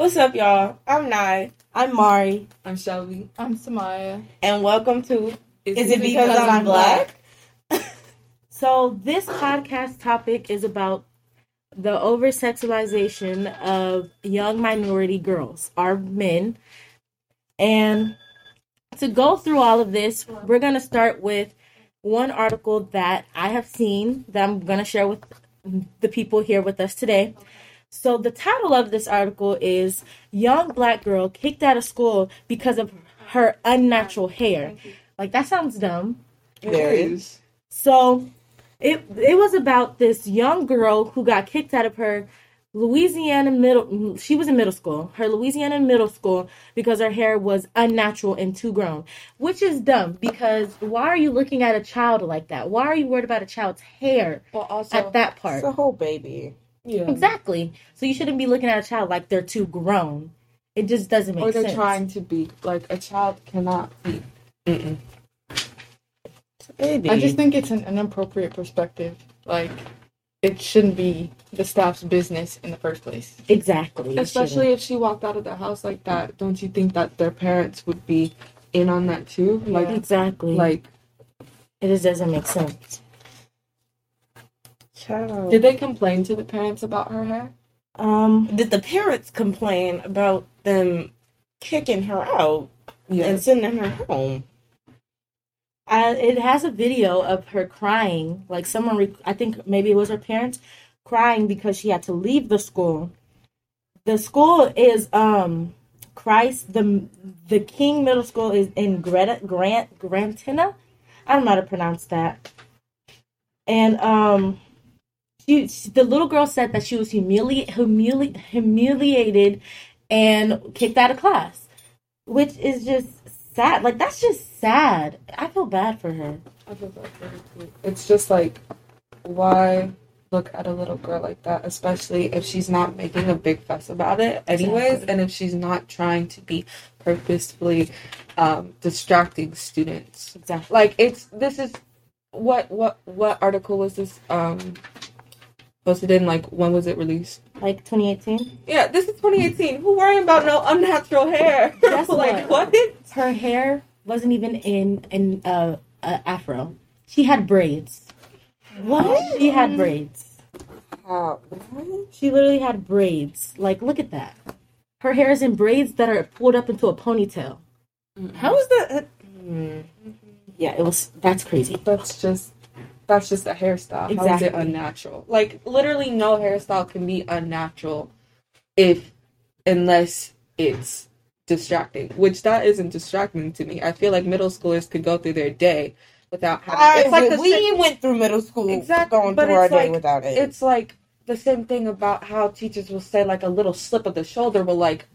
What's up, y'all? I'm Nye. I'm Mari. I'm Shelby. I'm Samaya. And welcome to Is, Is It Because, because I'm Black? so, this podcast topic is about the over sexualization of young minority girls, our men. And to go through all of this, we're going to start with one article that I have seen that I'm going to share with the people here with us today. So the title of this article is Young Black Girl Kicked Out of School Because of Her Unnatural Hair. Like that sounds dumb. There is. So it it was about this young girl who got kicked out of her Louisiana middle she was in middle school. Her Louisiana middle school because her hair was unnatural and too grown. Which is dumb because why are you looking at a child like that? Why are you worried about a child's hair well, also, at that part? It's a whole baby. Yeah. Exactly. So you shouldn't be looking at a child like they're too grown. It just doesn't make sense. Or they're sense. trying to be like a child cannot be. Mm-mm. I just think it's an inappropriate perspective. Like it shouldn't be the staff's business in the first place. Exactly. Especially if she walked out of the house like that. Don't you think that their parents would be in on that too? Like exactly. Like it just doesn't make sense. Child. Did they complain to the parents about her hair? Um, did the parents complain about them kicking her out yes. and sending her home? Uh, it has a video of her crying. Like someone, rec- I think maybe it was her parents crying because she had to leave the school. The school is um Christ the the King Middle School is in Greta Grant Grantina. I don't know how to pronounce that. And um she, the little girl said that she was humili- humili- humiliated and kicked out of class, which is just sad. Like that's just sad. I feel bad for her. I feel bad for her too. It's just like, why look at a little girl like that, especially if she's not making a big fuss about it, anyways, exactly. and if she's not trying to be purposefully um, distracting students. Exactly. Like it's this is what what what article was this? Um, posted in like when was it released? Like 2018. Yeah, this is 2018. Who worrying about no unnatural hair? Guess like what? what? Her hair wasn't even in in uh, uh afro. She had braids. What? She had braids. How? She literally had braids. Like, look at that. Her hair is in braids that are pulled up into a ponytail. How is that? Mm. Yeah, it was. That's crazy. That's just that's just a hairstyle. Exactly. How is it unnatural? Like literally no hairstyle can be unnatural if unless it's distracting. Which that isn't distracting to me. I feel like middle schoolers could go through their day without having I, it's like we same, went through middle school exactly going through our like, day without it. It's like the same thing about how teachers will say like a little slip of the shoulder will like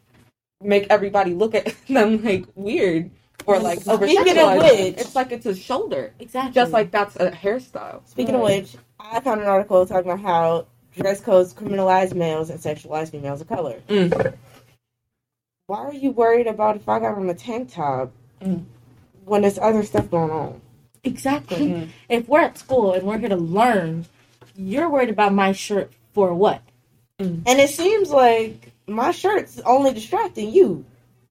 make everybody look at them like weird or like Speaking of which, it's like it's a shoulder. Exactly. Just like that's a hairstyle. Speaking right. of which, I found an article talking about how dress codes criminalize males and sexualize females of color. Mm. Why are you worried about if I got on a tank top mm. when there's other stuff going on? Exactly. Mm. If we're at school and we're here to learn, you're worried about my shirt for what? Mm. And it seems like my shirt's only distracting you.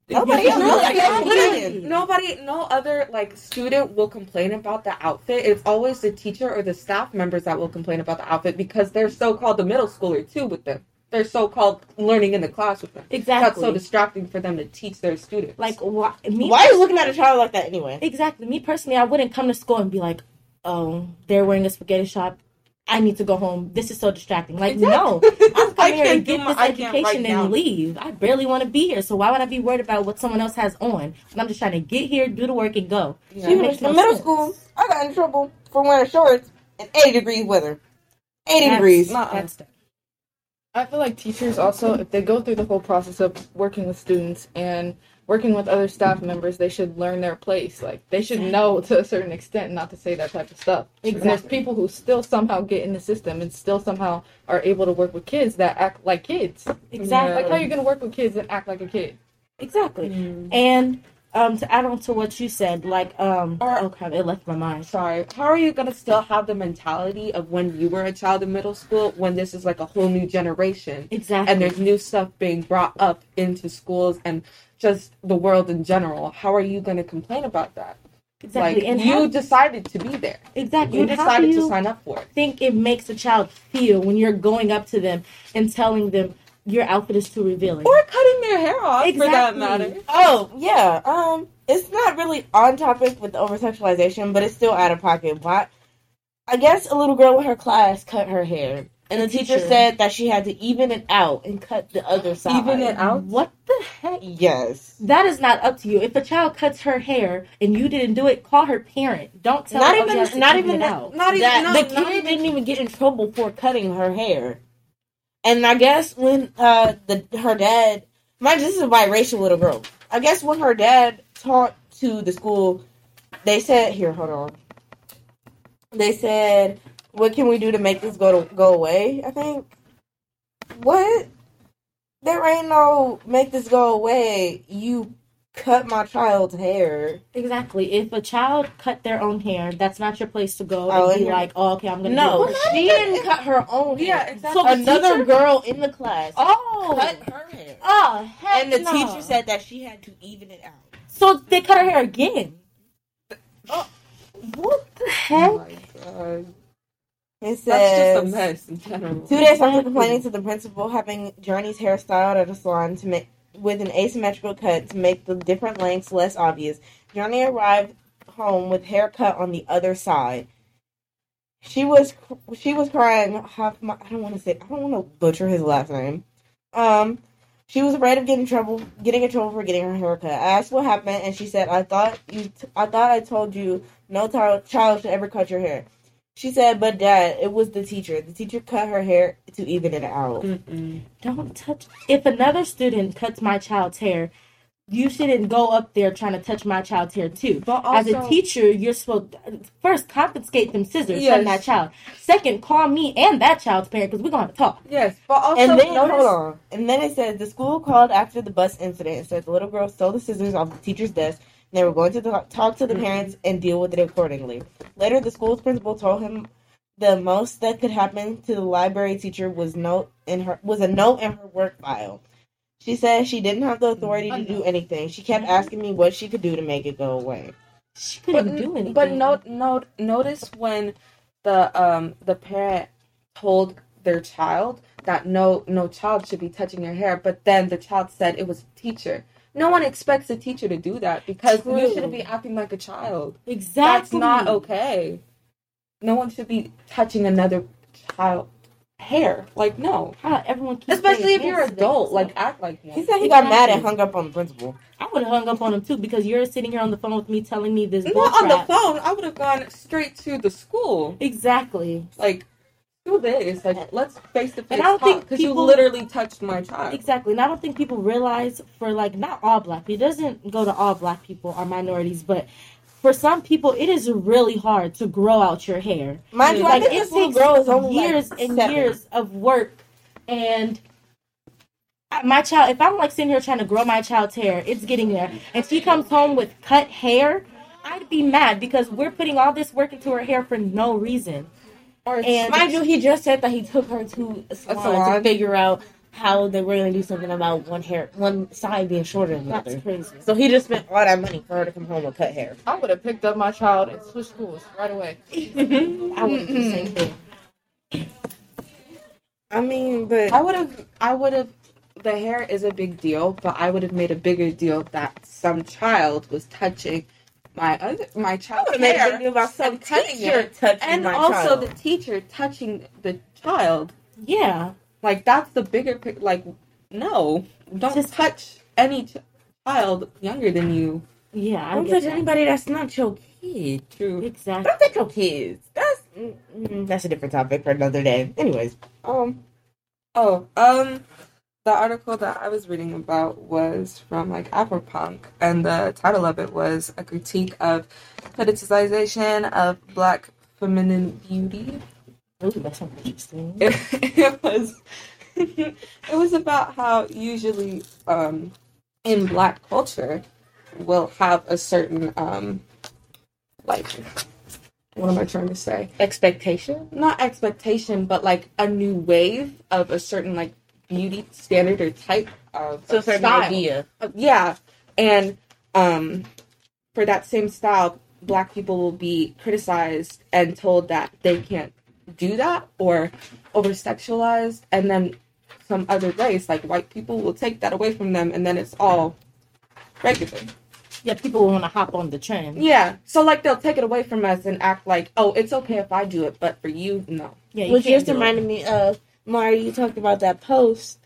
Nobody else. Nobody, nobody, no other like student will complain about the outfit. It's always the teacher or the staff members that will complain about the outfit because they're so called the middle schooler too with them. They're so called learning in the class with them. Exactly. That's so distracting for them to teach their students. Like, why? Me why are you looking at a child like that anyway? Exactly. Me personally, I wouldn't come to school and be like, "Oh, they're wearing a spaghetti shop I need to go home. This is so distracting. Like, no, I'm coming here to get my, this education right and leave. I barely want to be here. So why would I be worried about what someone else has on? And I'm just trying to get here, do the work, and go. Yeah. Even in no middle sense. school, I got in trouble for wearing shorts in 80 degrees weather. 80 that's, degrees. That's uh-uh. I feel like teachers also, if they go through the whole process of working with students and working with other staff members, they should learn their place. Like they should know to a certain extent not to say that type of stuff. Exactly. And there's people who still somehow get in the system and still somehow are able to work with kids that act like kids. Exactly. Like how are you're gonna work with kids and act like a kid. Exactly. Mm. And um, to add on to what you said, like, um, Or- oh crap, it left my mind. Sorry. How are you gonna still have the mentality of when you were a child in middle school when this is like a whole new generation Exactly. and there's new stuff being brought up into schools and just the world in general? How are you gonna complain about that? exactly. Like and you how, decided to be there. exactly. You decided do to sign up for it. think it makes a child feel when you're going up to them and telling them your outfit is too revealing? Or cutting their hair off for that matter. Oh yeah. Um, it's not really on topic with the over sexualization, but it's still out of pocket. Why? I guess a little girl in her class cut her hair, and the, teacher, teacher. said that she had to even it out and cut the other side. Even it out? What the heck? Yes. That is not up to you. If a child cuts her hair and you didn't do it, call her parent. Don't tell Not her oh, even. to Not even even. out. Not even that no, the not kid even- didn't even get in trouble for cutting her hair. And I guess when uh the her dad, mind you, this is a biracial little girl. I guess when her dad talked to the school, they said, "Here, hold on." They said, "What can we do to make this go to go away?" I think. What? There ain't no make this go away. You cut my child's hair. Exactly. If a child cut their own hair, that's not your place to go Oh, and be and- like, oh, okay, I'm gonna No, do she didn't cut her own hair. Yeah, exactly. So another girl in the class Oh, cut her hair. oh, heck And the no. teacher said that she had to even it out. So they cut her hair again. Oh. What the Oh heck? my It That's just a says mess in general. two days after complaining to the principal, having Journey's hair styled at a salon to make with an asymmetrical cut to make the different lengths less obvious, Journey arrived home with hair cut on the other side. She was she was crying. I don't want to say I don't want to butcher his last name. Um, she was afraid of getting in trouble, getting in trouble for getting her hair cut. I asked what happened, and she said, "I thought you, t- I thought I told you no child child should ever cut your hair." She said, "But Dad, it was the teacher. The teacher cut her hair to even it out." Mm-mm. Don't touch. If another student cuts my child's hair, you shouldn't go up there trying to touch my child's hair too. But As a teacher, you're supposed first confiscate them scissors Yes. from that child. Second, call me and that child's parent because we're gonna have to talk. Yes, but also and then notice, hold on. And then it says the school called after the bus incident and said the little girl stole the scissors off the teacher's desk they were going mm-hmm. to talk, to the parents mm-hmm. and deal with it accordingly. Later, the school's principal told him the most that could happen to the library teacher was note in her was a note in her work file. She said she didn't have the authority to do mm-hmm. anything. She kept asking me what she could do to make it go away. She but, couldn't do anything. but note, note, notice when the um the parent told their child that no no child should be touching your hair, but then the child said it was a teacher. No one expects a teacher to do that because True. you shouldn't be acting like a child. exactly. That's not okay. No one should be touching another child hair. Like no. How everyone keeps Especially if you're an adult, like act like one. He said he got mad and hung up on the principal. I would have hung up on him too because you're sitting here on the phone with me telling me this. Not bull on the phone. I would have gone straight to the school. Exactly. Like, do this. Like, let's face to face And I don't talk think because you literally touched my child. Exactly. And I don't think people realize for like not all black people. It doesn't go to all black people or minorities, but for some people it is really hard to grow out your hair. Mind you, I Like think it this takes girl is only years like and seven. years of work and my child if I'm like sitting here trying to grow my child's hair, it's getting there. And she comes home with cut hair, I'd be mad because we're putting all this work into her hair for no reason. Or And- Mind you, he just said that he took her to a salon, salon? to figure out how they were going to do something about one hair, one side being shorter than the That's other. crazy. So he just spent all that money for her to come home and cut hair. I would have picked up my child and switched schools right away. I would do the same thing. I mean, but I would have. I would have. The hair is a big deal, but I would have made a bigger deal that some child was touching my other my child I made a hair about some and cutting teacher it, touching and my also child. the teacher touching the child. Yeah. Like that's the bigger pic. Like no, don't Just- touch any ch- child younger than you. Yeah, I Don't touch that. anybody that's not your kid. True. Exactly. Don't touch your kids. That's mm, mm, that's a different topic for another day. Anyways, um, Oh, um, the article that I was reading about was from like Afropunk, and the title of it was a critique of politicization of Black feminine beauty. Ooh, that sounds interesting. It, it was, it was about how usually, um, in Black culture, will have a certain um like what am I trying to say? Expectation? Not expectation, but like a new wave of a certain like beauty standard or type of So a of certain style. idea. Uh, yeah, and um, for that same style, black people will be criticized and told that they can't do that or over sexualized, and then some other race, like white people, will take that away from them, and then it's all regular. Yeah, people want to hop on the trend. Yeah, so like they'll take it away from us and act like, oh, it's okay if I do it, but for you, no. Yeah, you Which can't just do it. reminded me of Mari. You talked about that post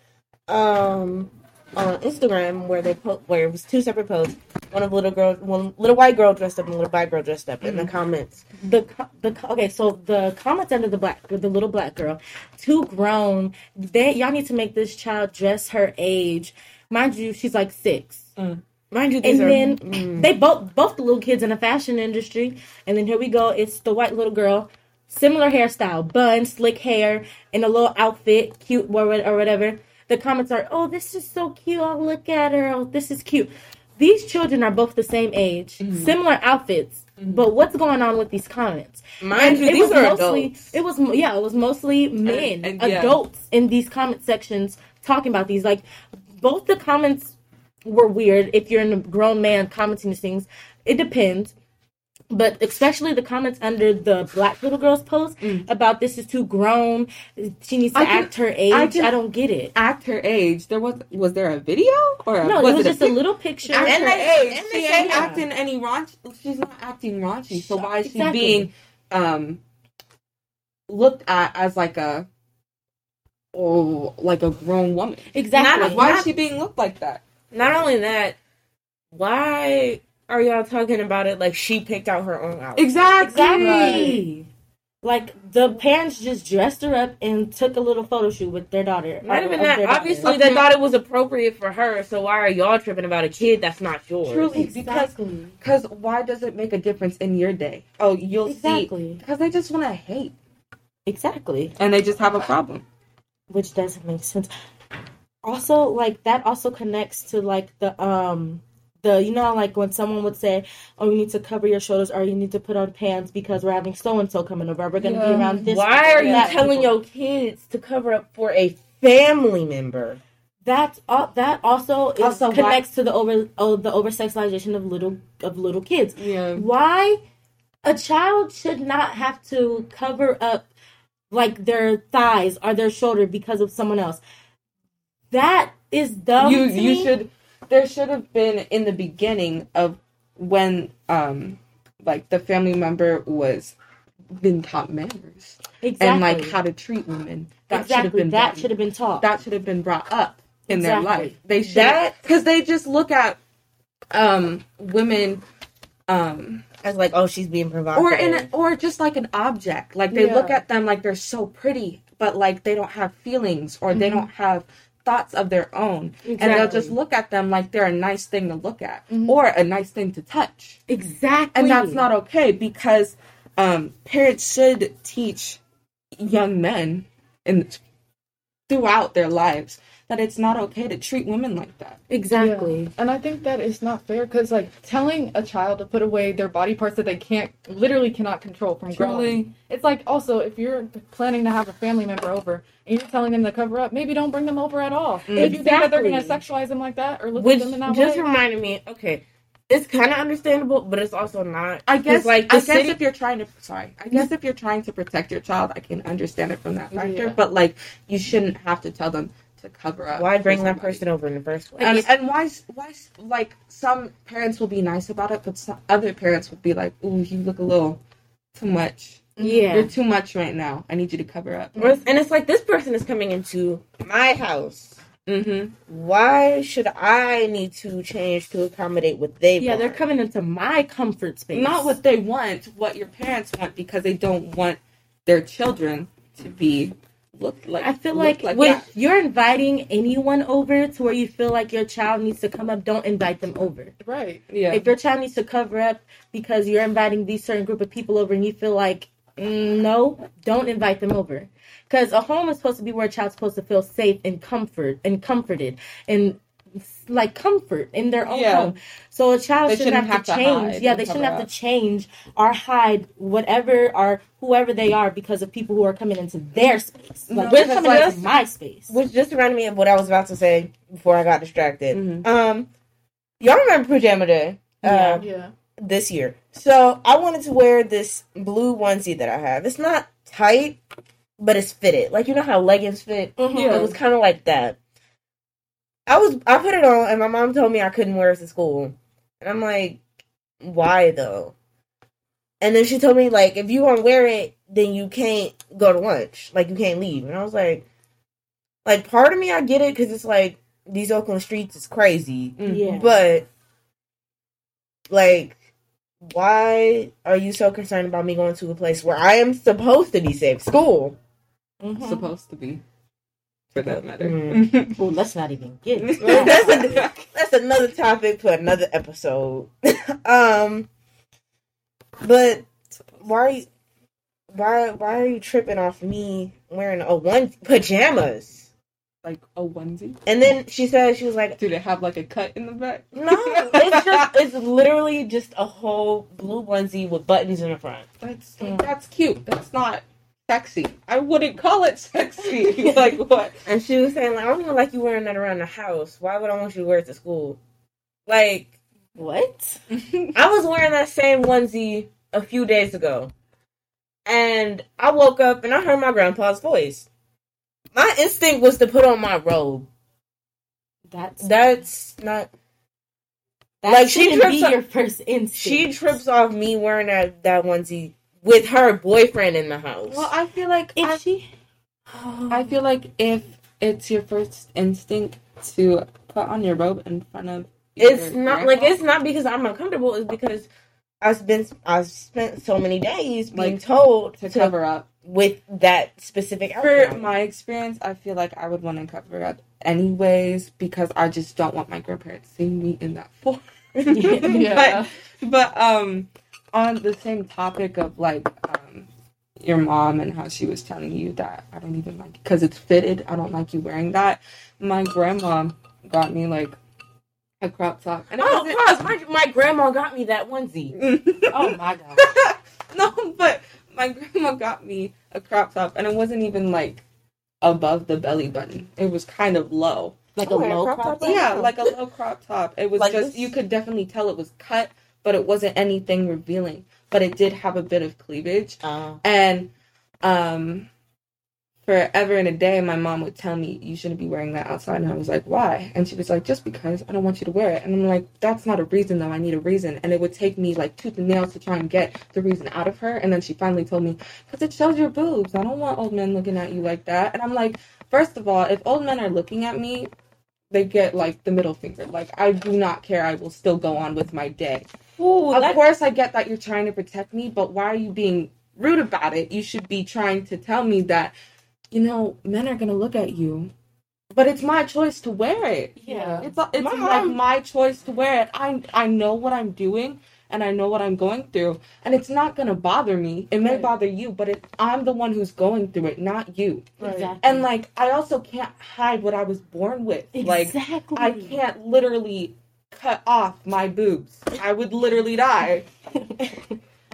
um, on Instagram where they po- where it was two separate posts. One of little girl, one little white girl dressed up, and a little black girl dressed up. In the comments, the the okay so the comments under the black the little black girl too grown they y'all need to make this child dress her age mind you she's like six mind you, these and are then mm, they both both the little kids in the fashion industry and then here we go it's the white little girl similar hairstyle bun slick hair in a little outfit cute or, whatever. The comments are oh this is so cute. Oh look at her. Oh this is cute. These children are both the same age mm-hmm. similar outfits mm-hmm. but what's going on with these comments? Mind you, it these was are mostly adults. it was yeah it was mostly men and yeah. adults in these comment sections talking about these. Like both the comments were weird. If you're a grown man commenting these things it depends but especially the comments under the black little girl's post about this is too grown she needs to Mm. I can- act her age I I, don't get it Act her age. There was was there a video or no was it was a just a pic- little picture Act And her they- age. and She ain't acting any raunchy. She's not acting raunchy. So why is she Exactly. being um looked at as like a oh like a grown woman? exactly Not, why Not- is she being looked like that? Not only that, why are y'all talking about it like she picked out her own outfit? Exactly. exactly like the parents just dressed her up and took a little photo shoot with their daughter Not even that. their daughter. Obviously, they thought it was appropriate for her. So why are y'all tripping about a kid that's not yours? Truly, because exactly because why does it make a difference in your day? Oh, you'll see. Because they just want to hate Exactly. and they just have a problem. Which doesn't make sense. Also, like that also connects to like the um the you know like when someone would say, "Oh, you need to cover your shoulders," or "You need to put on pants because we're having so and so coming over. We're gonna be around this." Why are you telling people." your kids to cover up for a family member? that? Uh, that also is, Also, why- connects to the over oh, the over sexualization of little of little kids. Yeah. Why a child should not have to cover up like their thighs or their shoulder because of someone else. That is dumb. you to you me. should there should have been in the beginning of when um like the family member was been taught manners exactly. and like how to treat women. That should have been that should have been taught. that should have been brought up in their life. They should That- because they just look at um women um As like, oh, she's being provocative. or in a, or just like an object. Like they Yeah. look at them like they're so pretty, but like they don't have feelings or they don't have thoughts of their own, and they'll just look at them like they're a nice thing to look at Mhm. or a nice thing to touch, exactly. and that's not okay because um, parents should teach young men and throughout their lives that it's not okay to treat women like that. exactly. Yeah. And I think that is not fair because, like, telling a child to put away their body parts that they can't, literally cannot control from growing. It's like also if you're planning to have a family member over and you're telling them to cover up, maybe don't bring them over at all. Exactly. If you think that they're gonna sexualize them like that or look Which at them in that just way, reminded me, okay, it's kind of understandable, but it's also not. I guess, like I the guess city, if you're trying to sorry, I guess if you're trying to protect your child, I can understand it from that factor. Yeah. But like, you shouldn't have to tell them to cover up. why for bring that person over in the first place? And, and why why like some parents will be nice about it, but some other parents would be like, "Ooh, you look a little too much. Yeah. You're too much right now. I need you to cover up." And it's like this person is coming into my house. Mm-hmm. Why should I need to change to accommodate what they Yeah, want? they're coming into my comfort space. Not what they want, what your parents want, because they don't want their children to be look like. I feel like, like when that. you're inviting anyone over to where you feel like your child needs to come up, don't invite them over. right? yeah. If your child needs to cover up because you're inviting these certain group of people over and you feel like mm, no, don't invite them over. Because a home is supposed to be where a child's supposed to feel safe and comfort and comforted. And like comfort in their own Yeah. home. So a child shouldn't, shouldn't have, to have to change. yeah, they shouldn't have up. to change or hide whatever or whoever they are because of people who are coming into their space. Like No, they're coming like- into my space. Which just reminded me of what I was about to say before I got distracted. Mhm. Um, y'all remember Pajama Day? Uh, Yeah. Yeah. this year. So I wanted to wear this blue onesie that I have. It's not tight, but it's fitted. Like you know how leggings fit. Mhm. Yeah. It was kind of like that. I was I put it on, and my mom told me I couldn't wear it to school, and I'm like, why though? And then she told me like if you want to wear it, then you can't go to lunch. Like you can't leave. And I was like, like part of me I get it because it's like these Oakland streets is crazy. Mm. Yeah. But like, why are you so concerned about me going to a place where I am supposed to be safe? School. Mhm. Supposed to be, for that matter. Mm. Well, let's not even get Well, that's, a, that's another topic for another episode. um, but why are you, why why are you tripping off me wearing a one pajamas? like a onesie. And then she said she was like, Do they have like a cut in the back? no, it's just it's literally just a whole blue onesie with buttons in the front. That's that's cute. That's not sexy. I wouldn't call it sexy. like what? And she was saying like, I don't even like you wearing that around the house. Why would I want you to wear it to school? Like What? I was wearing that same onesie a few days ago. And I woke up and I heard my grandpa's voice. My instinct was to put on my robe. That's That's not that like, she shouldn't trips be up- your first instinct. she trips off me wearing that, that onesie with her boyfriend in the house. well, I feel like If I, she, I feel like if it's your first instinct to put on your robe in front of it's your not like it's not because I'm uncomfortable, it's because I've been I've spent so many days being Like, told to to, cover up. with that specific For my experience, I feel like I would want to cover up anyways because I just don't want my grandparents seeing me in that form. Yeah. But, but um, on the same topic of like um, your mom and how she was telling you that I don't even like because it's fitted. I don't like you wearing that. My grandma got me like a crop top, and Oh, wasn't- pause. My, my grandma got me that onesie. oh my god, no, but my grandma got me a crop top, and it wasn't even like above the belly button. It was kind of low. like Okay, a low crop crop top? top? Yeah, like a low crop top. It was Like just this? you could definitely tell it was cut, but it wasn't anything revealing. But it did have a bit of cleavage. Uh, And um forever and a day my mom would tell me you shouldn't be wearing that outside and I was like, Why? And she was like, Just because I don't want you to wear it and I'm like, That's not a reason though, I need a reason and it would take me like tooth and nails to try and get the reason out of her and then she finally told me, Because it shows your boobs. I don't want old men looking at you like that and I'm like, First of all, if old men are looking at me, they get like the middle finger. Like I do not care. I will still go on with my day. Ooh, Of that- course, I get that you're trying to protect me, but why are you being rude about it? You should be trying to tell me that, you know, men are gonna look at you, but it's my choice to wear it. yeah. It's uh, it's My like my choice to wear it. I I know what I'm doing and I know what I'm going through, and it's not gonna bother me. It may Right. bother you, but it, I'm the one who's going through it, not you. Exactly. And like, I also can't hide what I was born with. Like, exactly. I can't literally cut off my boobs. I would literally die.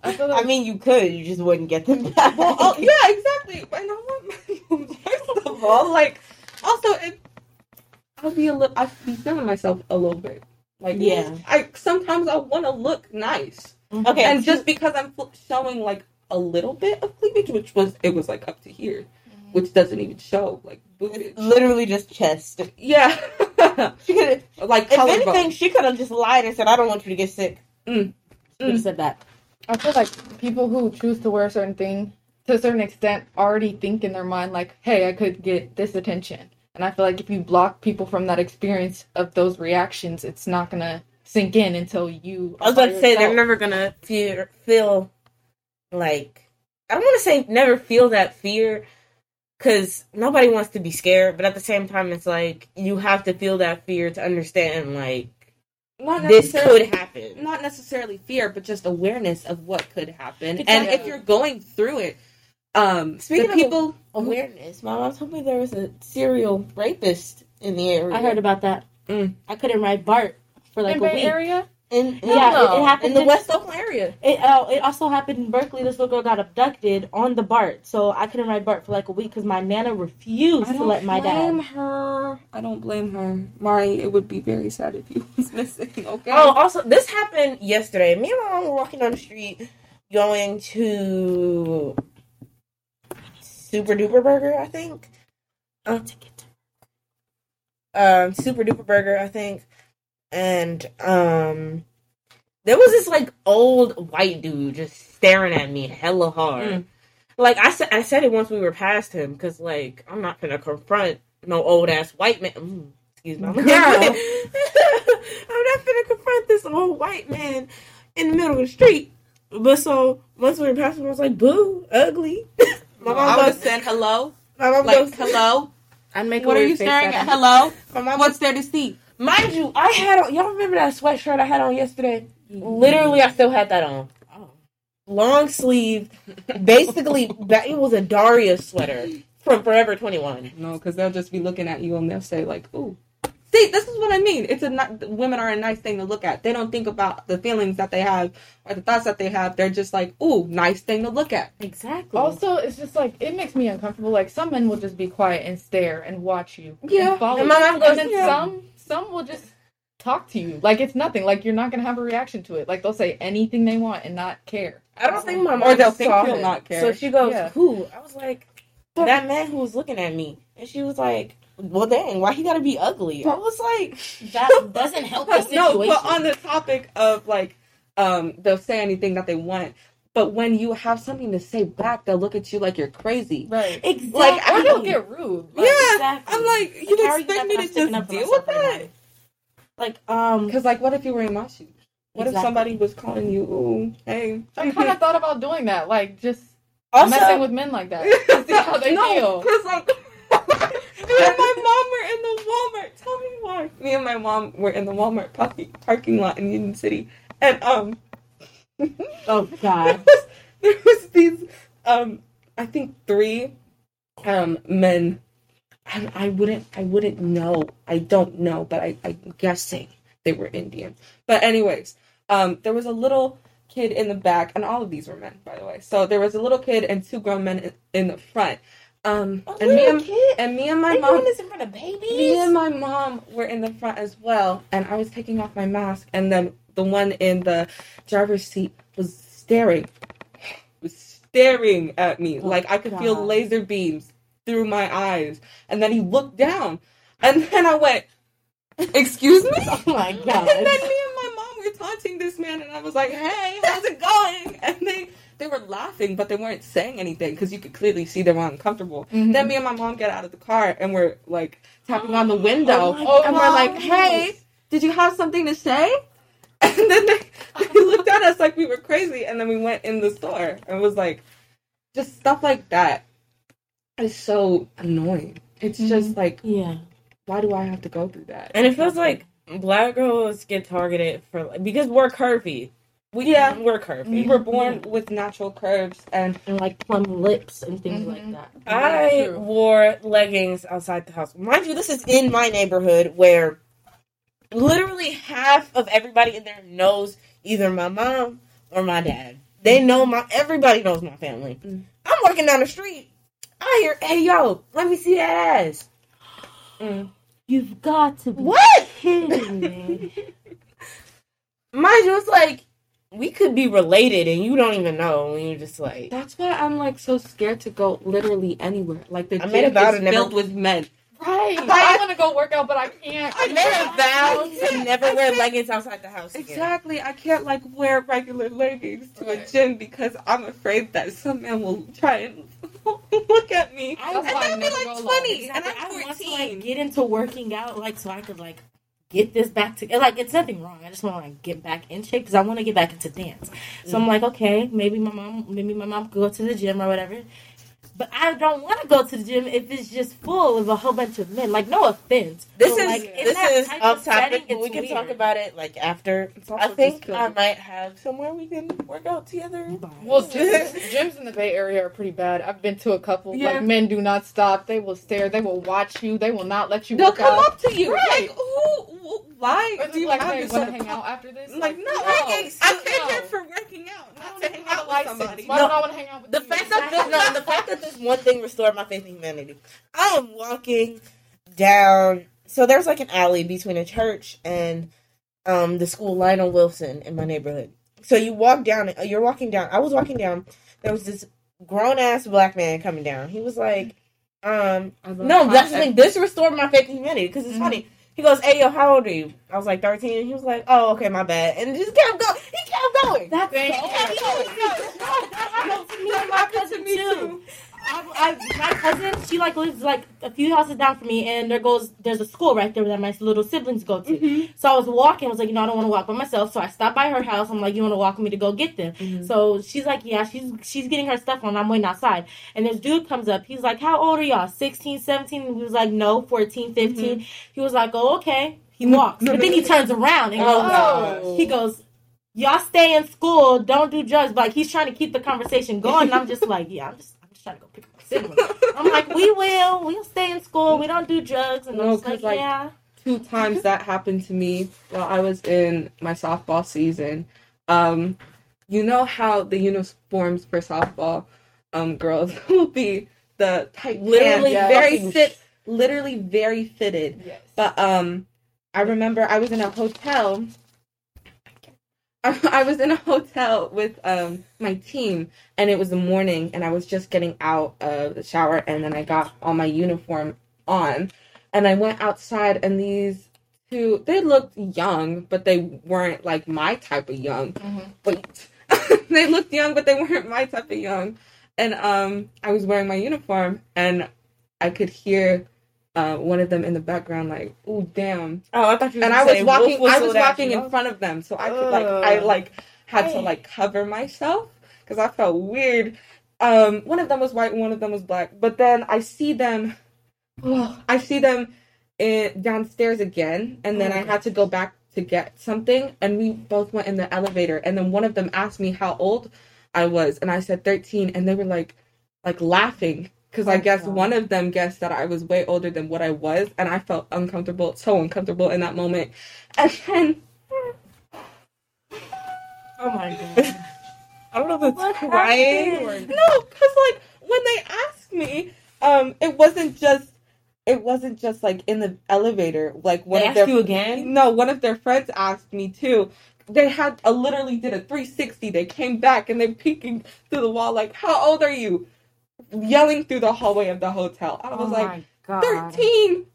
I feel I mean, you could. You just wouldn't get them back. Well, oh, yeah, exactly. And I want my boobs. First of all, like, also, it, I'll be a little. I be feeling myself a little bit. Like, Yeah. I sometimes I want to look nice, mm-hmm. Okay, and just because I'm fl- showing like a little bit of cleavage, which was it was like up to here, which doesn't even show like boobage. literally just chest. Yeah, She could. like If collarbone. anything, she could have just lied and said, "I don't want you to get sick." Mm. Should have mm. said that. I feel like people who choose to wear a certain thing to a certain extent already think in their mind like, "Hey, I could get this attention." And I feel like if you block people from that experience of those reactions, it's not gonna sink in until you. I was about to say they're never gonna feel feel like I don't want to say never feel that fear because nobody wants to be scared, but at the same time, it's like you have to feel that fear to understand like not this could happen. not necessarily fear, but just awareness of what could happen. And if you're going through it, um, Speaking the of- people, Awareness. My mom told me there was a serial rapist in the area. I heard about that. Mm. I couldn't ride BART for like in a Bay week. Area. In, yeah, it, it, happened in the West Oakland area. It uh, it also happened in Berkeley. This little girl got abducted on the BART, so I couldn't ride BART for like a week because my nana refused to let my dad. blame her. I don't blame her, Mari. It would be very sad if you was missing. Okay. Oh, also, this happened yesterday. Me and my mom were walking down the street, going to Super Duper Burger, I think. Uh, um, Super Duper Burger, I think and um there was this like old white dude just staring at me hella hard. Mm. Like I said, I said it once we were past him because like I'm not gonna confront no old ass white man. Mm, excuse me, I'm, I'm not gonna confront this old white man in the middle of the street. But so once we were past him, I was like, "Boo, ugly." my mom I would have said hello. My mom like, goes, "Hello." I'd make. What are you staring at? Hello. My mom What's there to see? Mind you, I had on, y'all remember that sweatshirt I had on yesterday? Mm-hmm. Literally, I still had that on. Oh. Long sleeve, basically, it was a Daria sweater from Forever 21. No, because they'll just be looking at you and they'll say, like, ooh. See, this is what I mean. It's a women are a nice thing to look at. They don't think about the feelings that they have or the thoughts that they have. They're just like, ooh, nice thing to look at. Exactly. Also, it's just like it makes me uncomfortable. Like some men will just be quiet and stare and watch you. Yeah. And follow and my mom goes, and then yeah. some some will just talk to you like it's nothing. Like you're not gonna have a reaction to it. Like they'll say anything they want and not care. I don't think my mom or they'll think you'll not care. So she goes, yeah. "Who?" I was like, "That man who was looking at me," and she was like. Well, dang, why he gotta be ugly? I was like, that doesn't help the situation. No, but on the topic of like, um, they'll say anything that they want. But when you have something to say back, they'll look at you like you're crazy. Right. Exactly. Like, or they'll get rude. Like, yeah. Exactly. I'm like, you like, expect me to just deal with that? Like, um, because like, what if you were in my shoes? What exactly. if somebody was calling you, ooh, hey? I kind of thought about doing that, like just also, messing with men like that to see how they no, feel. Because like, me and my mom were in the Walmart. Tell me why. Me and my mom were in the Walmart parking parking lot in Union City, and um, oh god, there was, these um, I think three um men I, I wouldn't I wouldn't know. I don't know, but I, I'm guessing they were Indian. But anyways, um, there was a little kid in the back, and all of these were men, by the way. So there was a little kid and two grown men in, in the front. Um, and me and, kid? and me and my mom this in front of babies. Me and my mom were in the front as well, and I was taking off my mask, and then the one in the driver's seat was staring, was staring at me oh, like I could God. feel laser beams through my eyes. And then he looked down. And then I went, Excuse me? Oh my God. And then me and my mom were taunting this man, and I was like, Hey, how's it going? And they, they were laughing, but they weren't saying anything because you could clearly see they were uncomfortable. Mm-hmm. Then me and my mom get out of the car and we're like tapping on the window. Oh and we're like, Hey, did you have something to say? And then they, they looked at us like we were crazy, and then we went in the store and was like, just stuff like that is so annoying. It's mm-hmm. just like, yeah, why do I have to go through that? And it feels like black girls get targeted for because we're curvy. We, yeah, we're curvy. We're born yeah. with natural curves and, and like plum lips and things mm-hmm. like that. I wore leggings outside the house. Mind you, this is in my neighborhood where literally half of everybody in there knows either my mom or my dad. They know my everybody knows my family. Mm. I'm walking down the street I hear, hey yo, let me see that ass. Mm. You've got to be what? kidding me. Mind you, it's like we could be related and you don't even know. And you're just like that's why I'm like so scared to go literally anywhere. Like the I vow to never... filled with men. Right. I want to go work out, but I can't. I made a vow to never wear leggings outside the house. Again. Exactly. I can't like wear regular leggings to a gym because I'm afraid that some man will try and look at me. I and then be like 20 and I'm 14. I want to like get into working out like so I could like get this back to like it's nothing wrong. I just want to like get back in shape because I want to get back into dance. So mm I'm like, okay, maybe my mom, maybe my mom could go to the gym or whatever. But I don't want to go to the gym if it's just full of a whole bunch of men. Like, no offense. This but, is like, this that is type off of setting, topic, but we can weird. talk about it like after. I think I might have somewhere we can work out together. Well, gyms, gyms in the Bay Area are pretty bad. I've been to a couple. Yeah. Like men do not stop. They will stare. They will watch you. They will not let you. They'll work come out. up to you. Right. Like, who? Wh- Why Or do do you like, have hey, want to hang out after this? Like, no, no. I came no. here for working out, I not don't to hang out with license. somebody. Why No. don't I want to hang out with The you? fact that this, no, the fact that this one thing restored my faith in humanity. I am walking down. So there's like an alley between a church and um the school Lionel Wilson in my neighborhood. So you walk down. uh, You're walking down. I was walking down. There was this grown ass black man coming down. He was like, um, no, that's the thing. This restored my faith in humanity because it's Mhm. funny. He goes, "Hey, yo, how old are you?" I was like thirteen. And he was like, "Oh, okay, my bad," and just kept going. He kept going. That's Thank so you. weird. that happened to me and my cousin too. I, my cousin, she like lives like a few houses down from me, and there goes there's a school right there that my little siblings go to. Mhm. So I was walking. I was like, you know, I don't want to walk by myself. So I stopped by her house. I'm like, you want to walk with me to go get them? Mhm. So she's like, yeah, she's she's getting her stuff on. I'm waiting outside. And this dude comes up. He's like, how old are y'all? 16, 17? And we was like, no, 14, 15. He was like, oh, okay. He walks. But then he turns around and Oh, goes, gosh. he goes, y'all stay in school. Don't do drugs. But like, he's trying to keep the conversation going. And I'm just like, yeah, I'm just, I'm just trying to go pick up siblings. I'm like, we will. We'll stay in school. We don't do drugs. And No, just 'cause, like, like, yeah. two times that happened to me while I was in my softball season. Um, you know how the uniforms for softball um, girls will be the tight Literally pants, very fucking fit, literally very fitted. Yes. But um, I remember I was in a hotel. I, I was in a hotel with um my team, and it was the morning, and I was just getting out of the shower, and then I got all my uniform on, and I went outside, and these two they looked young, but they weren't like my type of young. Mhm. But they looked young, but they weren't my type of young. And um, I was wearing my uniform, and I could hear uh, one of them in the background, like, "Oh damn!" Oh, I thought you. And I was walking, I was walking in front of them, so I could like, I like had to like cover myself because I felt weird. Um, one of them was white, and one of them was black. But then I see them, Oh, I see them in, downstairs again, and then I had to go back to get something, and we both went in the elevator, and then one of them asked me how old I was, and I said thirteen, and they were like, like laughing. Because I guess one of them guessed that I was way older than what I was, and I felt uncomfortable, so uncomfortable in that moment. And then Oh my God. I don't know if it's What crying or? No, because like when they asked me, um, it wasn't just it wasn't just like in the elevator. Like one They of asked their you again? no, one of their friends asked me too. They had a literally did a 360. They came back and they're peeking through the wall like, "How old are you?" Yelling through the hallway of the hotel. I was oh like, my God. 13 in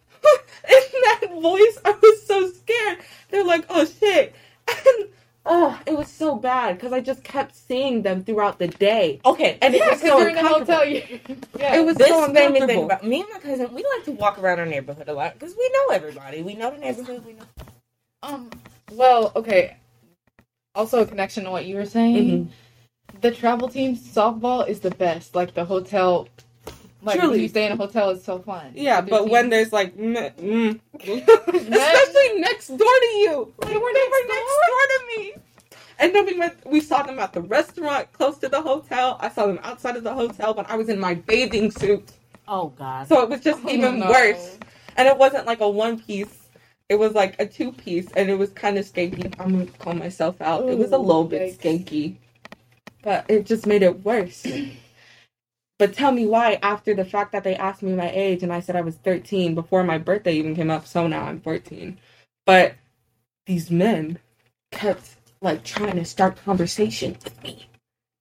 that voice i was so scared they're like oh shit and oh it was so bad because i just kept seeing them throughout the day Okay, and it Yeah, was 'cause so you're in the uncomfortable. hotel. You, yeah. it was this so made me think about me and my cousin. We like to walk around our neighborhood a lot because we know everybody. We know the neighborhood. We know. Um. Well, okay. Also, a connection to what you were saying. The travel team softball is the best. Like the hotel. Like Truly. when you stay in a hotel, it's so fun. yeah Good but when there's like mm, mm. especially next door to you like, they were next door to me and then we went we saw them at the restaurant close to the hotel i saw them outside of the hotel but i was in my bathing suit Oh God. So it was just Oh, even no. worse. And it wasn't like a one piece. It was like a two piece and it was kind of skanky. I'm gonna call myself out. it was a little bit yikes. skanky. But it just made it worse. but tell me why after the fact that they asked me my age and I said I was 13 before my birthday even came up, so now I'm 14. But these men kept like trying to start conversation with me.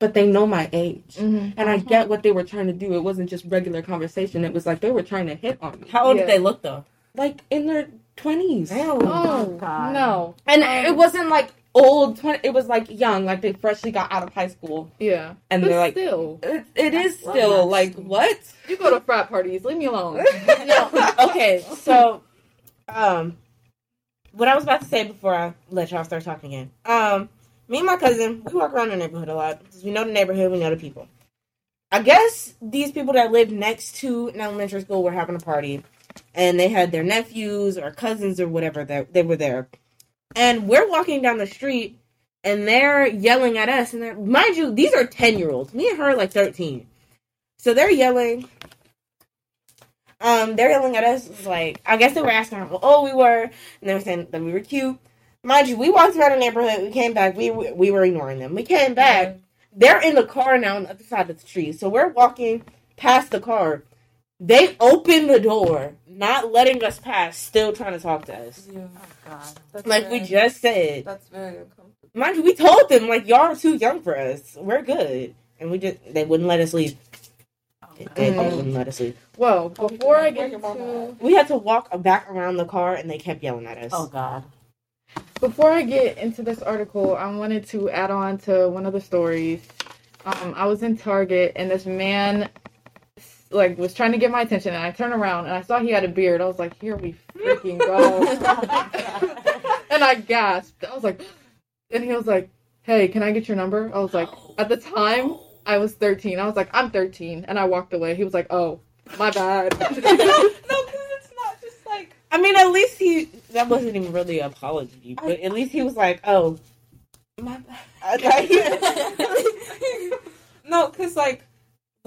But they know my age. Mhm. And I get what they were trying to do. It wasn't just regular conversation. It was like they were trying to hit on me. How old Yeah. did they look though? Like in their 20s. Damn. Oh God. no. And Um, it wasn't like old 20 it was like young like they freshly got out of high school Yeah. and But they're like still, it, it is still that's- like what you go to frat parties. Leave me alone. No. Okay, so um, what I was about to say before I let y'all start talking again. Um, me and my cousin, we walk around the neighborhood a lot because we know the neighborhood, we know the people. I guess these people that lived next to an elementary school were having a party, and they had their nephews or cousins or whatever that they were there, and we're walking down the street, and they're yelling at us, and they're mind you, these are ten year olds. Me and her are like thirteen, so they're yelling. Um, they're yelling at us like I guess they were asking how old we were, and they were saying that we were cute. Mind you, we walked around the neighborhood. We came back. We we were ignoring them. We came back. They're in the car now on the other side of the street. So we're walking past the car. They open the door, not letting us pass, still trying to talk to us. Yeah. Oh God. That's Like very, we just said. That's very uncomfortable. Mind you, we told them like y'all are too young for us. We're good, and we just they wouldn't let us leave. They, they Mm. wouldn't let us leave. Well, before I get Where your mama into We had to walk back around the car, and they kept yelling at us. Oh God. before I get into this article, I wanted to add on to one of the stories. Um, I was in Target and this man like was trying to get my attention, and I turned around and I saw he had a beard. I was like, "Here we freaking go!" and I gasped. I was like, and he was like, "Hey, can I get your number?" I was like, at the time I was 13. I was like, "I'm 13," and I walked away. He was like, "Oh, my bad." no, because it's not just like I mean, at least he that wasn't even really an apology, but at least he was like, "Oh, my bad. okay." no, because like,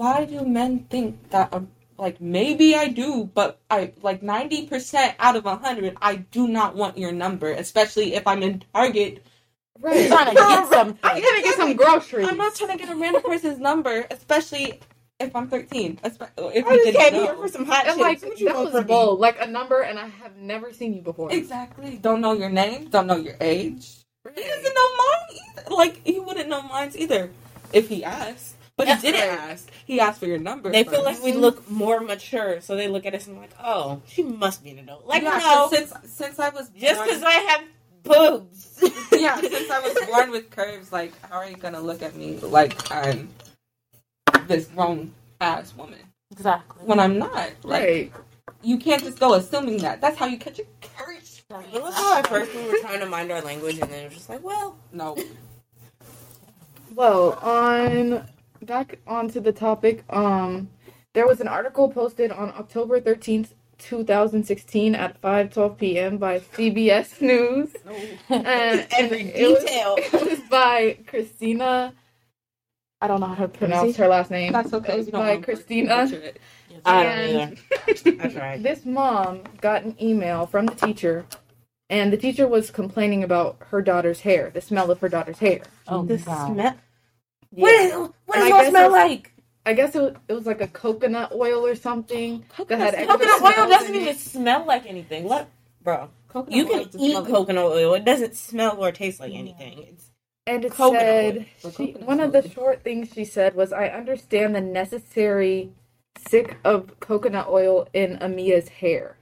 why do men think that? Um, like maybe I do, but I like ninety percent out of hundred, I do not want your number, especially if I'm in Target. right. Trying to get something. I'm trying to get some groceries. I'm not trying to get a random person's number, especially if I'm thirteen. espe- If I you just didn't came know. here for some hot And chips. like what you that want was from me? bold, like a number, and I have never seen you before. Exactly. Don't know your name. Don't know your age. He doesn't know mine either. Like he wouldn't know mine either if he asked. But he didn't ask. He asked for your number. They feel like we look more mature, so they look at us and like, "Oh, she must be an adult." Like, yeah, no, Since since I was just born- because I have boobs. yeah, since I was born with curves, like how are you gonna look at me like I'm this grown ass woman Exactly. when I'm not? Like Right. you can't just go assuming that. That's how you catch a curse. Well, that's how at first we were trying to mind our language, and then it was just like, "Well, No. Well, on back onto the topic, um, there was an article posted on October thirteenth, two thousand sixteen, at five twelve p.m. by CBS News, and every it was- it was by Christina. I don't know how to pronounce her last name. That's okay. It was by Christina. I don't And- either. Right. This mom got an email from the teacher, and the teacher was complaining about her daughter's hair, the smell of her daughter's hair. Oh the God. Smell. What, is, what does I it guess smell like? I guess it was, it was like a coconut oil or something. Coconut, that had Coconut oil doesn't even smell like anything. What, bro? coconut You oil can just eat smells- coconut oil. It doesn't smell or taste like anything. It's And it Coconut said she, Coconut one of the short things she said was, "I understand the necessary sick of coconut oil in Amia's hair,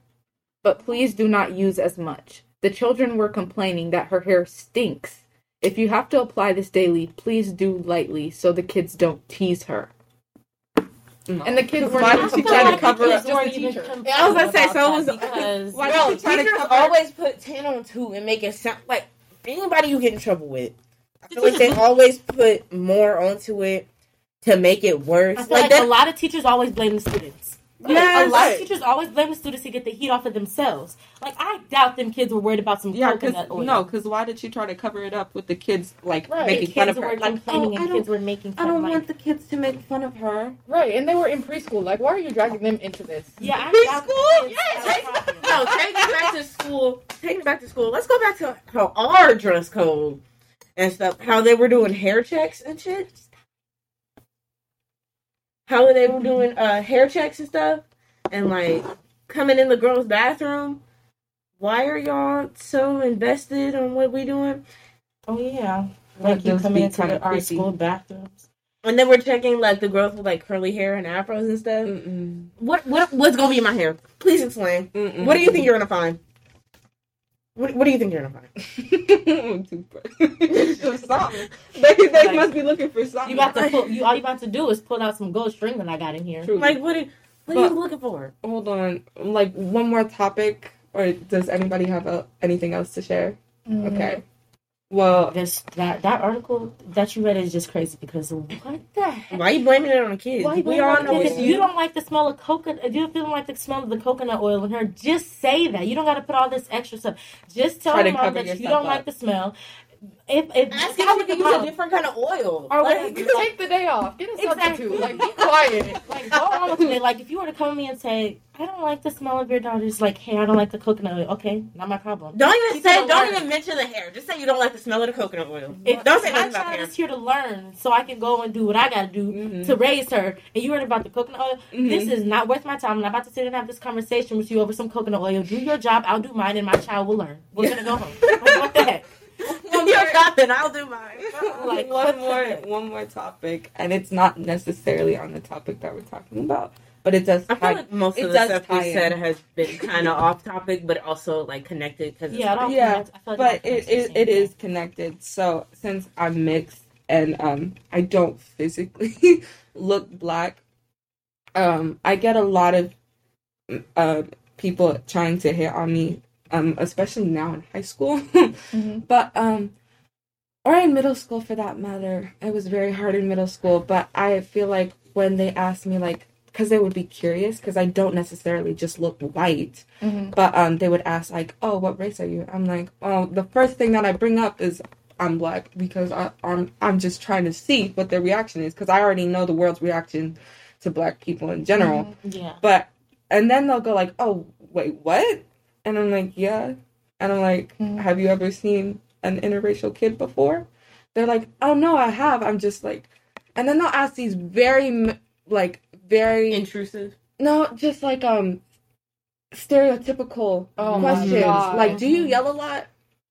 but please do not use as much. The children were complaining that her hair stinks. If you have to apply this daily, please do lightly so the kids don't tease her." No. And the kids were Why not did she try to cover It up just the even teacher. complaining I was gonna say, so it was- because Why Bro, did she try to teachers cover- always put 10 on 2 and make it sound like anybody you get in trouble with. I feel like they always put more onto it to make it worse. I feel Like like, that, a lot of teachers always blame the students. Yes. a lot of teachers always blame the students to get the heat off of themselves. Like I doubt them kids were worried about some Yeah, because coconut oil. no, because why did she try to cover it up with the kids like Right. making kids fun of her? Like, complaining oh, I and don't, kids were making I don't like, want the kids to make fun of her. Right, and they were in preschool. Like, why are you dragging them into this? Yeah, I doubt the Preschool? kids Yes, had a right. problem. no, take it back to school. Take it back to school. Let's go back to how our dress code and stuff. How they were doing hair checks and shit. How they were doing uh, hair checks and stuff, and like coming in the girls' bathroom. Why are y'all so invested on what we doing? Oh yeah, Like like you those coming into kinda the, our creepy. school bathrooms. And then we're checking like the girls with like curly hair and afros and stuff. Mm-mm. What what what's gonna be in my hair? Please explain. Mm-mm. What do you think you're gonna find? What, what do you think you're gonna find? Toothbrush. something. They, they Like, must be looking for something. You about to pull, you all you about to do is pull out some gold string that I got in here. True. Like what? Are, what are you looking for? hold on. Like one more topic, or does anybody have a, anything else to share? Mm. Okay. Well, this that that article that you read is just crazy because what the heck? Why are you blaming it on the kids? Why we all know if it's you don't like the smell of coconut, if you don't like the smell of the coconut oil in her, just say that. You don't got to put all this extra stuff. Just tell Try them that you don't up. like the smell. If if Ask them would to use a different kind of oil. Or Like, Take the day off. Get a Exactly. substitute. Like, be quiet. Like, go on with it. Like, if you were to come to me and say, I don't like the smell of your daughter's, like, hey, I don't like the coconut oil. Okay, not my problem. Don't even say. don't learn. even mention the hair. Just say you don't like the smell of the coconut oil. If don't say nothing about hair. is here to learn, so I can go and do what I got to do Mhm. to raise her, and you heard about the coconut oil, Mhm. this is not worth my time. I'm not about to sit and have this conversation with you over some coconut oil. Do your job, I'll do mine, and my child will learn. We're gonna go home. What the heck? One more and I'll do mine. Like, one more one more topic, and it's not necessarily on the topic that we're talking about, but it does. I feel tie- like most of the stuff tie we in. said has been kind of off topic, but also like connected because Yeah, I Yeah, connect- I feel like but don't it, connect it, same it thing. is connected. So since I'm mixed and um I don't physically look black, um I get a lot of uh people trying to hit on me, um especially now in high school, but um or in middle school for that matter. It was very hard in middle school, but I feel like when they ask me like because they would be curious because I don't necessarily just look white. Mhm. But um, they would ask like, "Oh, what race are you?" I'm like, "Oh, the first thing that I bring up is I'm black because I, I'm I'm just trying to see what their reaction is because I already know the world's reaction to black people in general." Yeah. But and then they'll go like, "Oh, wait, what?" And I'm like, "Yeah," and I'm like, Mhm. "Have you ever seen an interracial kid before?" They're like, "Oh no, I have." I'm just like, and then they'll ask these very like very intrusive. no, just like um stereotypical Oh questions. Like, do you yell a lot?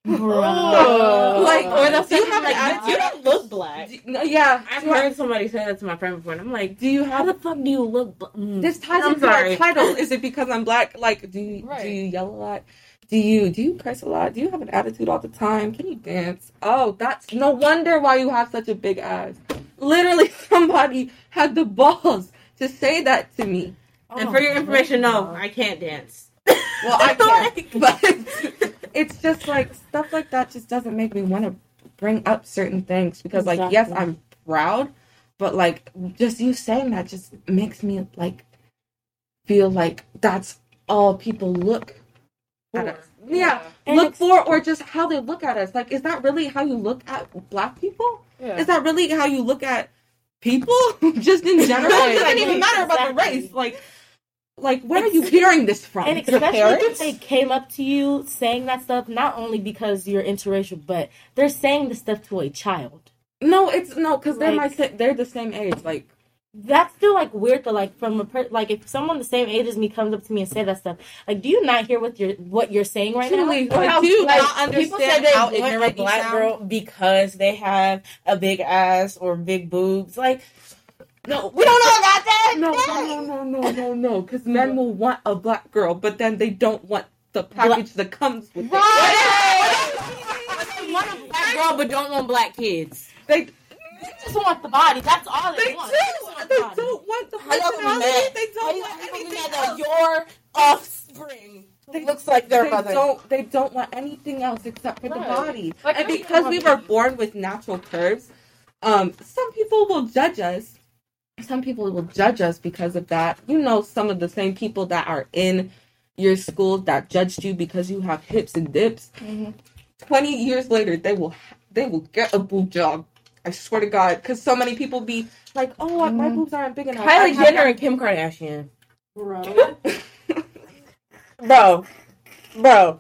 Oh. Like, or the do you have like an you, you don't look black. Do- no, yeah. I've do, you- heard somebody say that to my friend before, and I'm like, do you how have the fuck do you look? Bl- mm. this ties I'm into our title? Is it because I'm black? Like, do you do you yell a lot? Do you do you curse a lot? Do you have an attitude all the time? Can you dance? Oh, that's no wonder why you have such a big ass. Literally, somebody had the balls to say that to me. And for your information, no, Oh, I can't dance. Well, I can, but it's just like stuff like that just doesn't make me want to bring up certain things because, like, yes, I'm proud, but like, just you saying that just makes me like feel like that's all people look at us. Yeah, And look for or just how they look at us. Like, is that really how you look at black people? Yeah. Is that really how you look at people just in general? It doesn't even matter about the race. Like, like where are you hearing this from? And especially if they came up to you saying that stuff, not only because you're interracial, but they're saying the stuff to a child. No, it's no, because they're my si- they're the same age. Like, That's still like weird to Like from a per- like if someone the same age as me comes up to me and say that stuff, like do you not hear what you're what you're saying right truly, now? like, How- do you like, not People said understand they how ignorant black sound? girl because they have a big ass or big boobs. Like, no, we don't know about that. No, no, no, no, no, no, no. Because men will want a black girl, but then they don't want the package that comes with it. They want a black girl, but don't want black kids. They They just want the body. That's all they, they want. do. just want the They don't want the How y'all gonna be personality. They don't you want gonna be anything mad that else. your offspring looks like their they mother? don't they don't want anything else except for the body. Like, and because we were born with natural curves, um, some people will judge us. Some people will judge us because of that. You know, some of the same people that are in your school that judged you because you have hips and dips. Mhm. Twenty years later, they will they will get a boob job. I swear to God, because so many people be like, "Oh, my Mhm. boobs aren't big enough." Kylie Jenner and Kim Kardashian. Bro. Bro, bro,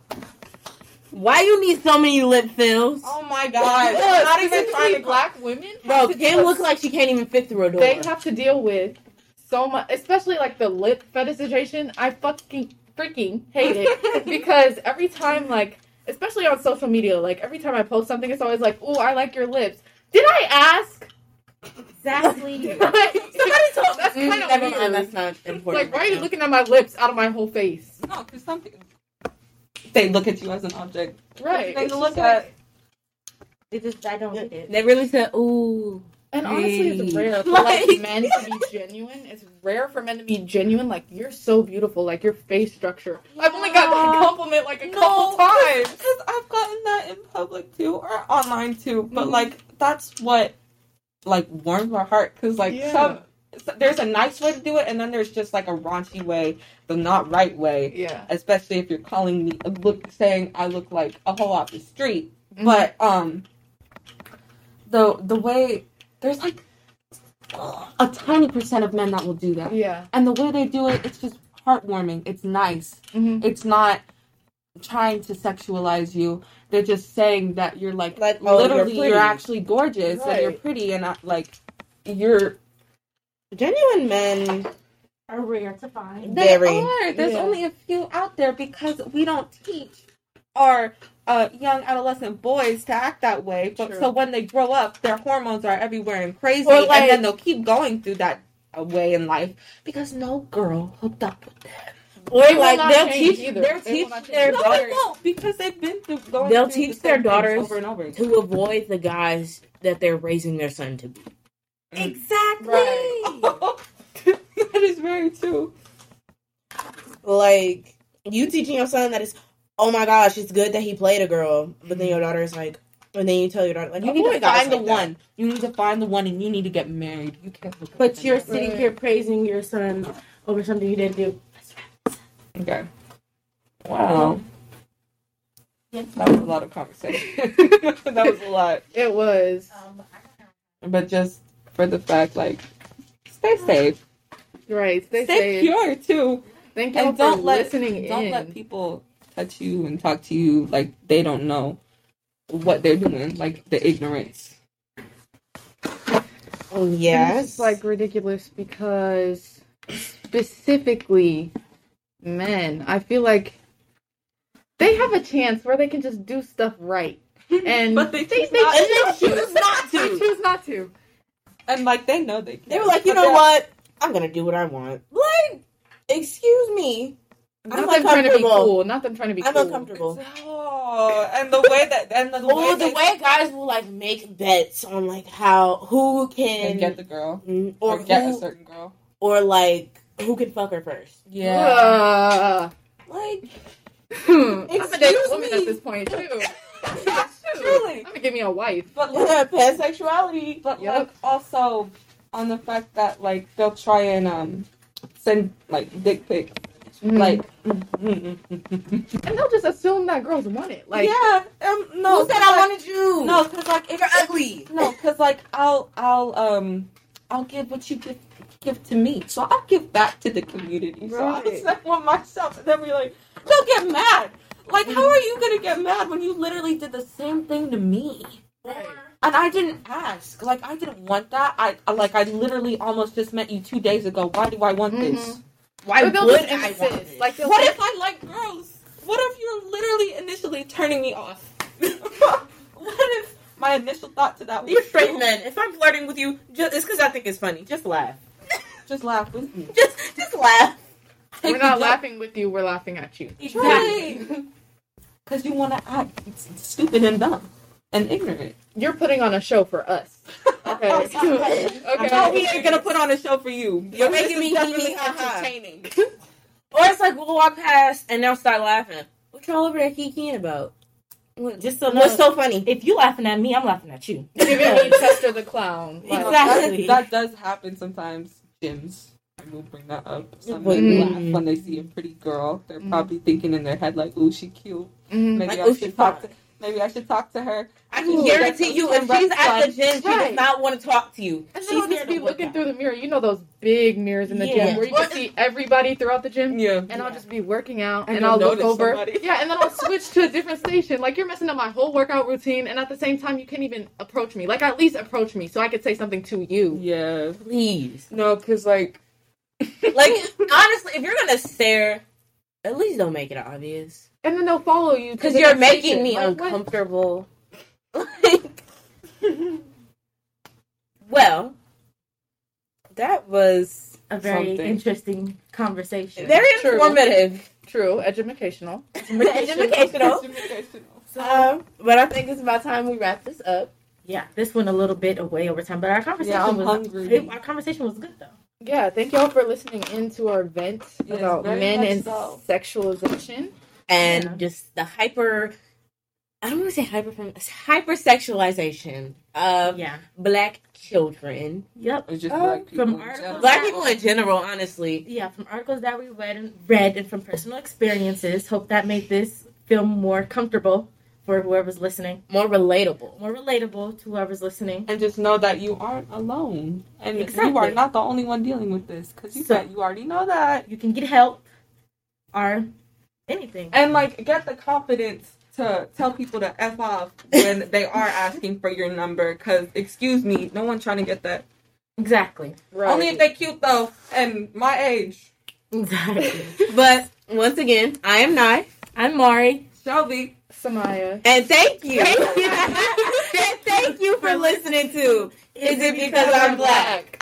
why you need so many lip fills? Oh my God! Look, I'm not even trying to black women. Bro, have to Kim looks like she can't even fit through a door. They have to deal with so much, especially like the lip fetishization. I fucking freaking hate it because every time, like, especially on social media, like every time I post something, it's always like, "Oh, I like your lips." Did I ask? Exactly. Somebody told. That's Mm, kind of weird. mind, that's not important. Like, why are you looking at my lips out of my whole face? No, because some people they look at you as an object. Right. They look at. like- It just I don't get it. They really said, "Ooh." And honestly, it's rare for like Like- men to be genuine. It's rare for men to be genuine. Like you're so beautiful. Like your face structure. I've only gotten that Yeah. compliment like a No. couple times. Because I've gotten that in public too or online too. But Mhm. like that's what like warms my heart because like Yeah. some there's a nice way to do it, and then there's just like a raunchy way, the not right way. Yeah. Especially if you're calling me look saying I look like a hoe off the street. Mhm. But um, the the way there's like a tiny percent of men that will do that, yeah. and the way they do it, it's just heartwarming. It's nice. Mm-hmm. It's not trying to sexualize you. They're just saying that you're like, Like, oh, you're literally you're, actually gorgeous and you're pretty and uh, like you're Genuine men. Are rare to find. They Very. are. There's Yeah. only a few out there because we don't teach our uh, young adolescent boys to act that way. But True. so when they grow up, their hormones are everywhere and crazy, like- and then they'll keep going through that uh, way in life because no girl hooked up with them. Or They will like they'll teach either. they'll They teach not their No, daughters because they've been through going. They'll through teach the their daughters over and over again. to avoid the guys that they're raising their son to be. Exactly. Right. that is very true. Like you teaching your son that it's oh my gosh, it's good that he played a girl, but then your mm-hmm. daughter is like, and then you tell your daughter like You "Oh, need boy, to guys find the like that." one. You need to find the one, and you need to get married. You can't. Look But you're sitting Right. here praising your son over something you didn't do. Okay. Wow. Yeah. That was a lot of conversation. that was a lot. It was. Um, but just for the fact, like, stay safe. Right. Stay, Stay safe. pure too, Thank you and for don't let listening don't in. let people touch you and talk to you like they don't know what they're doing, like the ignorance. Oh And yes, It's like ridiculous because specifically men, I feel like they have a chance where they can just do stuff right. And But they they, choose they, not And to. they choose not They choose not to. And like they know they. Can. They were like, you But know they're- what? I'm gonna do what I want. Like, excuse me, I'm Not them trying to be cool. Not them trying to be I'm cool. uncomfortable. Oh, and the way that and the, Or way the they way guys will like make bets on like how who can can get the girl Mm, or or get a certain girl. or like who can fuck her first. Yeah. Uh, Like, I'm a Excuse next woman me. at this point too. Truly. I'm gonna give me a wife. But like, pansexuality. but Yep. like also on the fact that like they'll try and um send like dick pics Mm-hmm. like and they'll just assume that girls want it. Like yeah um no Who said 'cause, I like, wanted you? no because like if you're ugly. no because like I'll I'll um I'll give what you give give to me so I'll give back to the community so I'll Right. send one myself and they'll be like they'll get mad like how are you gonna get mad when you literally did the same thing to me Right. and I didn't ask like I didn't want that I I- like I literally almost just met you two days ago why do I want this Mhm. Why Or would I want this? Like they'll What say- if I like girls? What if you're literally initially turning me off? what if my initial thought to that was You're straight men. If I'm flirting with you, just it's because I think it's funny. Just laugh. Just laugh with me. Just just laugh. we're not laughing with you, we're laughing at you. Because you want to act stupid and dumb and ignorant. You're putting on a show for us. Okay. okay. No, we ain't gonna put on a show for you. You're making me definitely hee hee ha ha. entertaining. Or it's like we'll walk past and they'll start laughing. What y'all over there kikiing about? Just so What's so funny? if you laughing at me, I'm laughing at you. You're giving me Chester the clown. Like, Exactly. That, that does happen sometimes. Gyms. I will bring that up. Some Wait, mm. laugh when they see a pretty girl. They're Mm. probably thinking in their head like, "Ooh, she cute." Mhm. Maybe Like, I "Ooh, should talk to. Maybe I should talk to her. I Ooh, can guarantee you, if she's at the gym, she Right. does not want to talk to you. And She's then I'll here just to be looking out. through the mirror. You know those big mirrors in the Yeah. gym where you can see everybody throughout the gym? Yeah. And I'll just be working out And and, I'll look over. somebody. Yeah, and then I'll switch to a different station. Like you're messing up my whole workout routine and at the same time you can't even approach me. Like at least approach me so I could say something to you. Yeah. Please. No, because like, Like, honestly, if you're going to stare, at least don't make it obvious. And then they'll follow you Because you're making me Like, uncomfortable. Like, well, that was A very Something. interesting conversation. very True. informative. True, educational. Educational. Educational. Um, but I think it's about time we wrap this up. yeah, this went a little bit away over time, but our conversation Yeah, was hungry. our conversation was good though. Yeah, thank y'all for listening into our event Yes, about men and so. sexualization. And Yeah. just the hyper I don't want to say hyper hypersexualization of Yeah. black children, Yep. It's just Uh, black people. from in articles- general. black people in general. Honestly, Yeah, from articles that we read and read and from personal experiences. Hope that made this feel more comfortable for whoever's listening. more relatable. More relatable to whoever's listening. and just know that you aren't alone, and you are not the only one dealing with this. Because you So- said you already know that, You can get help or anything. and like get the confidence to tell people to f off when they are asking for your number. Because excuse me, no one's trying to get that. Exactly. Right. Only if they cute though, and my age. Exactly. But once again, I am Nye, I'm Mari. Shelby. Samaya. and thank you, and thank you for listening to. Is it because I'm black?